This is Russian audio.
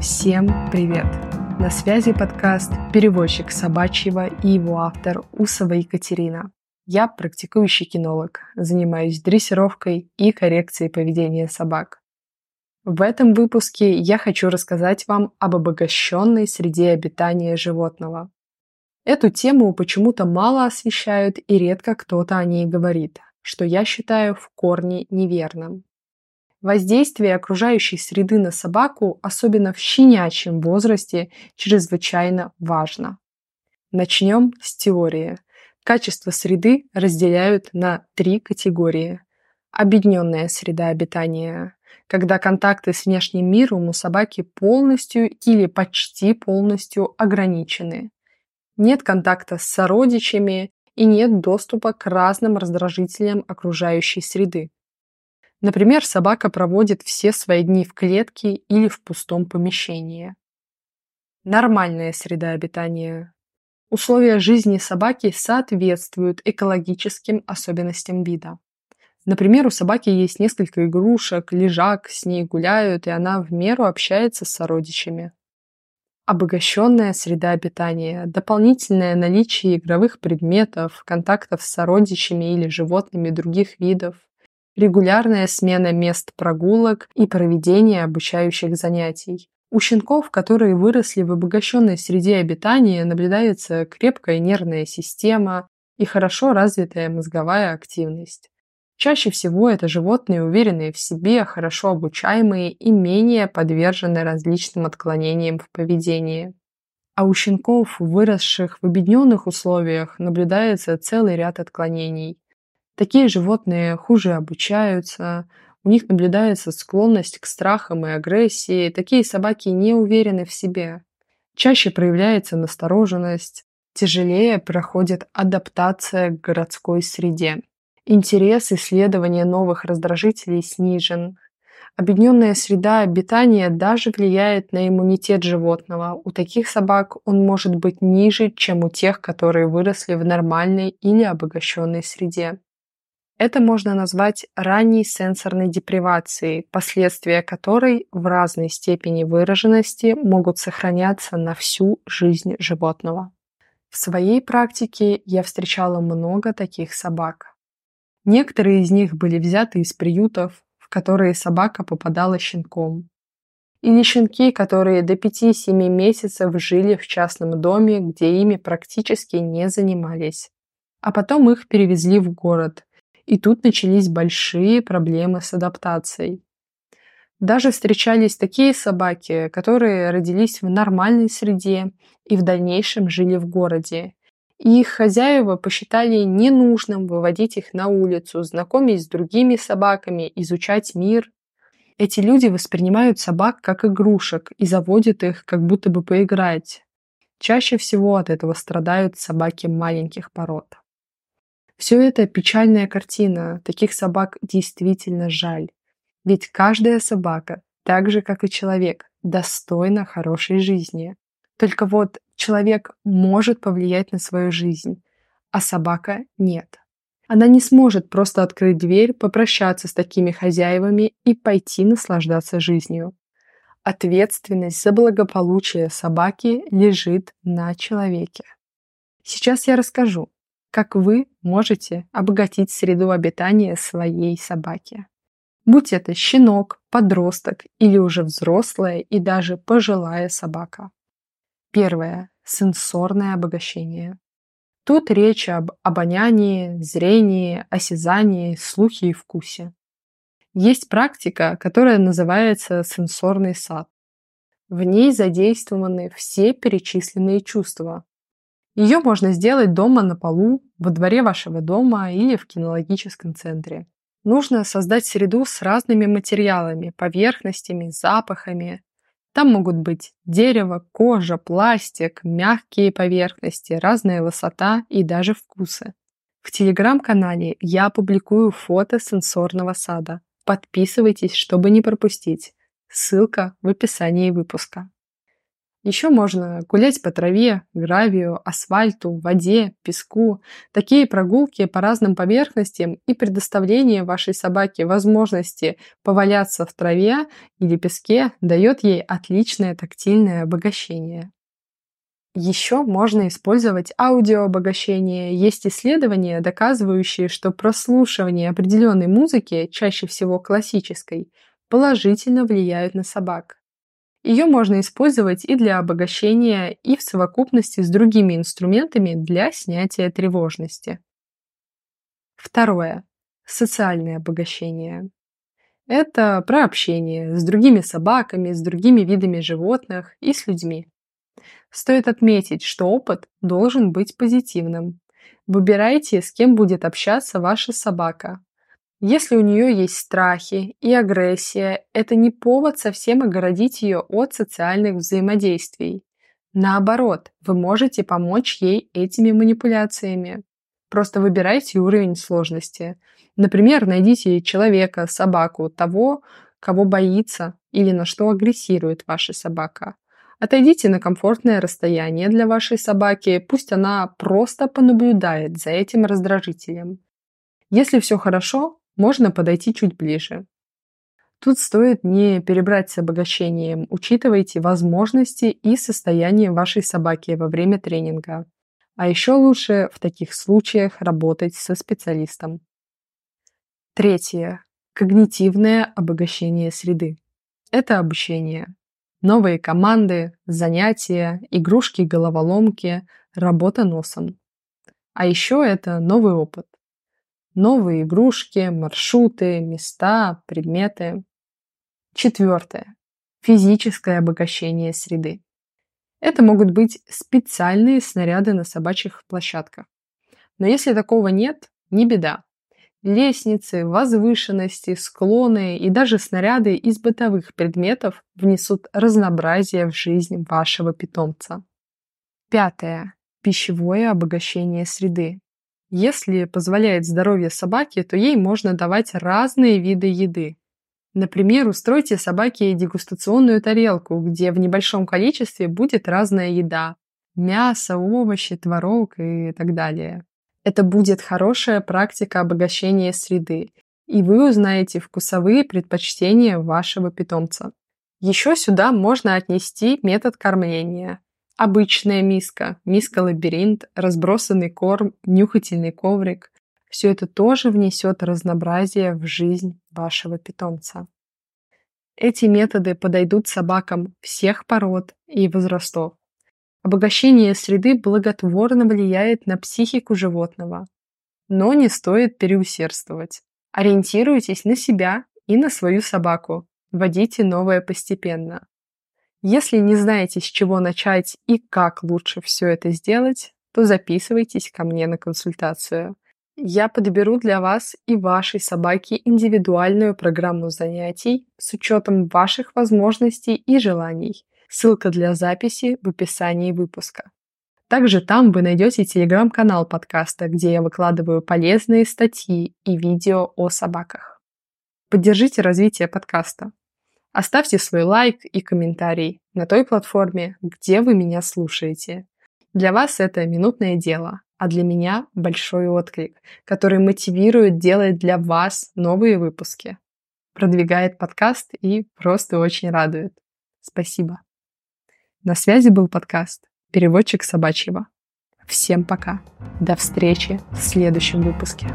Всем привет! На связи подкаст «Переводчик собачьего» и его автор Усова Екатерина. Я практикующий кинолог, занимаюсь дрессировкой и коррекцией поведения собак. В этом выпуске я хочу рассказать вам об обогащенной среде обитания животного. Эту тему почему-то мало освещают и редко кто-то о ней говорит, что я считаю в корне неверным. Воздействие окружающей среды на собаку, особенно в щенячьем возрасте, чрезвычайно важно. Начнем с теории. Качество среды разделяют на три категории. Объединенная среда обитания, когда контакты с внешним миром у собаки полностью или почти полностью ограничены. Нет контакта с сородичами и нет доступа к разным раздражителям окружающей среды. Например, собака проводит все свои дни в клетке или в пустом помещении. Нормальная среда обитания. Условия жизни собаки соответствуют экологическим особенностям вида. Например, у собаки есть несколько игрушек, лежак, с ней гуляют, и она в меру общается с сородичами. Обогащенная среда обитания, дополнительное наличие игровых предметов, контактов с сородичами или животными других видов, регулярная смена мест прогулок и проведение обучающих занятий. У щенков, которые выросли в обогащенной среде обитания, наблюдается крепкая нервная система и хорошо развитая мозговая активность. Чаще всего это животные, уверенные в себе, хорошо обучаемые и менее подвержены различным отклонениям в поведении. А у щенков, выросших в объединенных условиях, наблюдается целый ряд отклонений. Такие животные хуже обучаются, у них наблюдается склонность к страхам и агрессии, такие собаки не уверены в себе. Чаще проявляется настороженность, тяжелее проходит адаптация к городской среде. Интерес исследования новых раздражителей снижен. Объединенная среда обитания даже влияет на иммунитет животного. У таких собак он может быть ниже, чем у тех, которые выросли в нормальной или обогащенной среде. Это можно назвать ранней сенсорной депривацией, последствия которой в разной степени выраженности могут сохраняться на всю жизнь животного. В своей практике я встречала много таких собак. Некоторые из них были взяты из приютов, в которые собака попадала щенком. Или щенки, которые до 5-7 месяцев жили в частном доме, где ими практически не занимались. А потом их перевезли в город, и тут начались большие проблемы с адаптацией. Даже встречались такие собаки, которые родились в нормальной среде и в дальнейшем жили в городе. И их хозяева посчитали ненужным выводить их на улицу, знакомить с другими собаками, изучать мир. Эти люди воспринимают собак как игрушек и заводят их, как будто бы поиграть. Чаще всего от этого страдают собаки маленьких пород. Все это печальная картина, таких собак действительно жаль. Ведь каждая собака, так же как и человек, достойна хорошей жизни. Только вот человек может повлиять на свою жизнь, а собака нет. Она не сможет просто открыть дверь, попрощаться с такими хозяевами и пойти наслаждаться жизнью. Ответственность за благополучие собаки лежит на человеке. Сейчас я расскажу, как вы можете обогатить среду обитания своей собаки. Будь это щенок, подросток или уже взрослая и даже пожилая собака. Первое. Сенсорное обогащение. Тут речь об обонянии, зрении, осязании, слухе и вкусе. Есть практика, которая называется сенсорный сад. В ней задействованы все перечисленные чувства, ее можно сделать дома на полу, во дворе вашего дома или в кинологическом центре. Нужно создать среду с разными материалами, поверхностями, запахами. Там могут быть дерево, кожа, пластик, мягкие поверхности, разная высота и даже вкусы. В телеграм-канале я публикую фото сенсорного сада. Подписывайтесь, чтобы не пропустить. Ссылка в описании выпуска. Еще можно гулять по траве, гравию, асфальту, воде, песку. Такие прогулки по разным поверхностям и предоставление вашей собаке возможности поваляться в траве или песке дает ей отличное тактильное обогащение. Еще можно использовать аудиообогащение. Есть исследования, доказывающие, что прослушивание определенной музыки, чаще всего классической, положительно влияют на собак. Ее можно использовать и для обогащения, и в совокупности с другими инструментами для снятия тревожности. Второе. Социальное обогащение. Это про общение с другими собаками, с другими видами животных и с людьми. Стоит отметить, что опыт должен быть позитивным. Выбирайте, с кем будет общаться ваша собака. Если у нее есть страхи и агрессия, это не повод совсем огородить ее от социальных взаимодействий. Наоборот, вы можете помочь ей этими манипуляциями. Просто выбирайте уровень сложности. Например, найдите человека, собаку, того, кого боится или на что агрессирует ваша собака. Отойдите на комфортное расстояние для вашей собаки, пусть она просто понаблюдает за этим раздражителем. Если все хорошо, можно подойти чуть ближе. Тут стоит не перебрать с обогащением, учитывайте возможности и состояние вашей собаки во время тренинга. А еще лучше в таких случаях работать со специалистом. Третье. Когнитивное обогащение среды. Это обучение. Новые команды, занятия, игрушки-головоломки, работа носом. А еще это новый опыт новые игрушки, маршруты, места, предметы. Четвертое. Физическое обогащение среды. Это могут быть специальные снаряды на собачьих площадках. Но если такого нет, не беда. Лестницы, возвышенности, склоны и даже снаряды из бытовых предметов внесут разнообразие в жизнь вашего питомца. Пятое. Пищевое обогащение среды. Если позволяет здоровье собаки, то ей можно давать разные виды еды. Например, устройте собаке дегустационную тарелку, где в небольшом количестве будет разная еда. Мясо, овощи, творог и так далее. Это будет хорошая практика обогащения среды, и вы узнаете вкусовые предпочтения вашего питомца. Еще сюда можно отнести метод кормления. Обычная миска, миска-лабиринт, разбросанный корм, нюхательный коврик – все это тоже внесет разнообразие в жизнь вашего питомца. Эти методы подойдут собакам всех пород и возрастов. Обогащение среды благотворно влияет на психику животного. Но не стоит переусердствовать. Ориентируйтесь на себя и на свою собаку. Вводите новое постепенно. Если не знаете, с чего начать и как лучше все это сделать, то записывайтесь ко мне на консультацию. Я подберу для вас и вашей собаки индивидуальную программу занятий с учетом ваших возможностей и желаний. Ссылка для записи в описании выпуска. Также там вы найдете телеграм-канал подкаста, где я выкладываю полезные статьи и видео о собаках. Поддержите развитие подкаста. Оставьте свой лайк и комментарий на той платформе, где вы меня слушаете. Для вас это минутное дело, а для меня большой отклик, который мотивирует делать для вас новые выпуски. Продвигает подкаст и просто очень радует. Спасибо. На связи был подкаст «Переводчик собачьего». Всем пока. До встречи в следующем выпуске.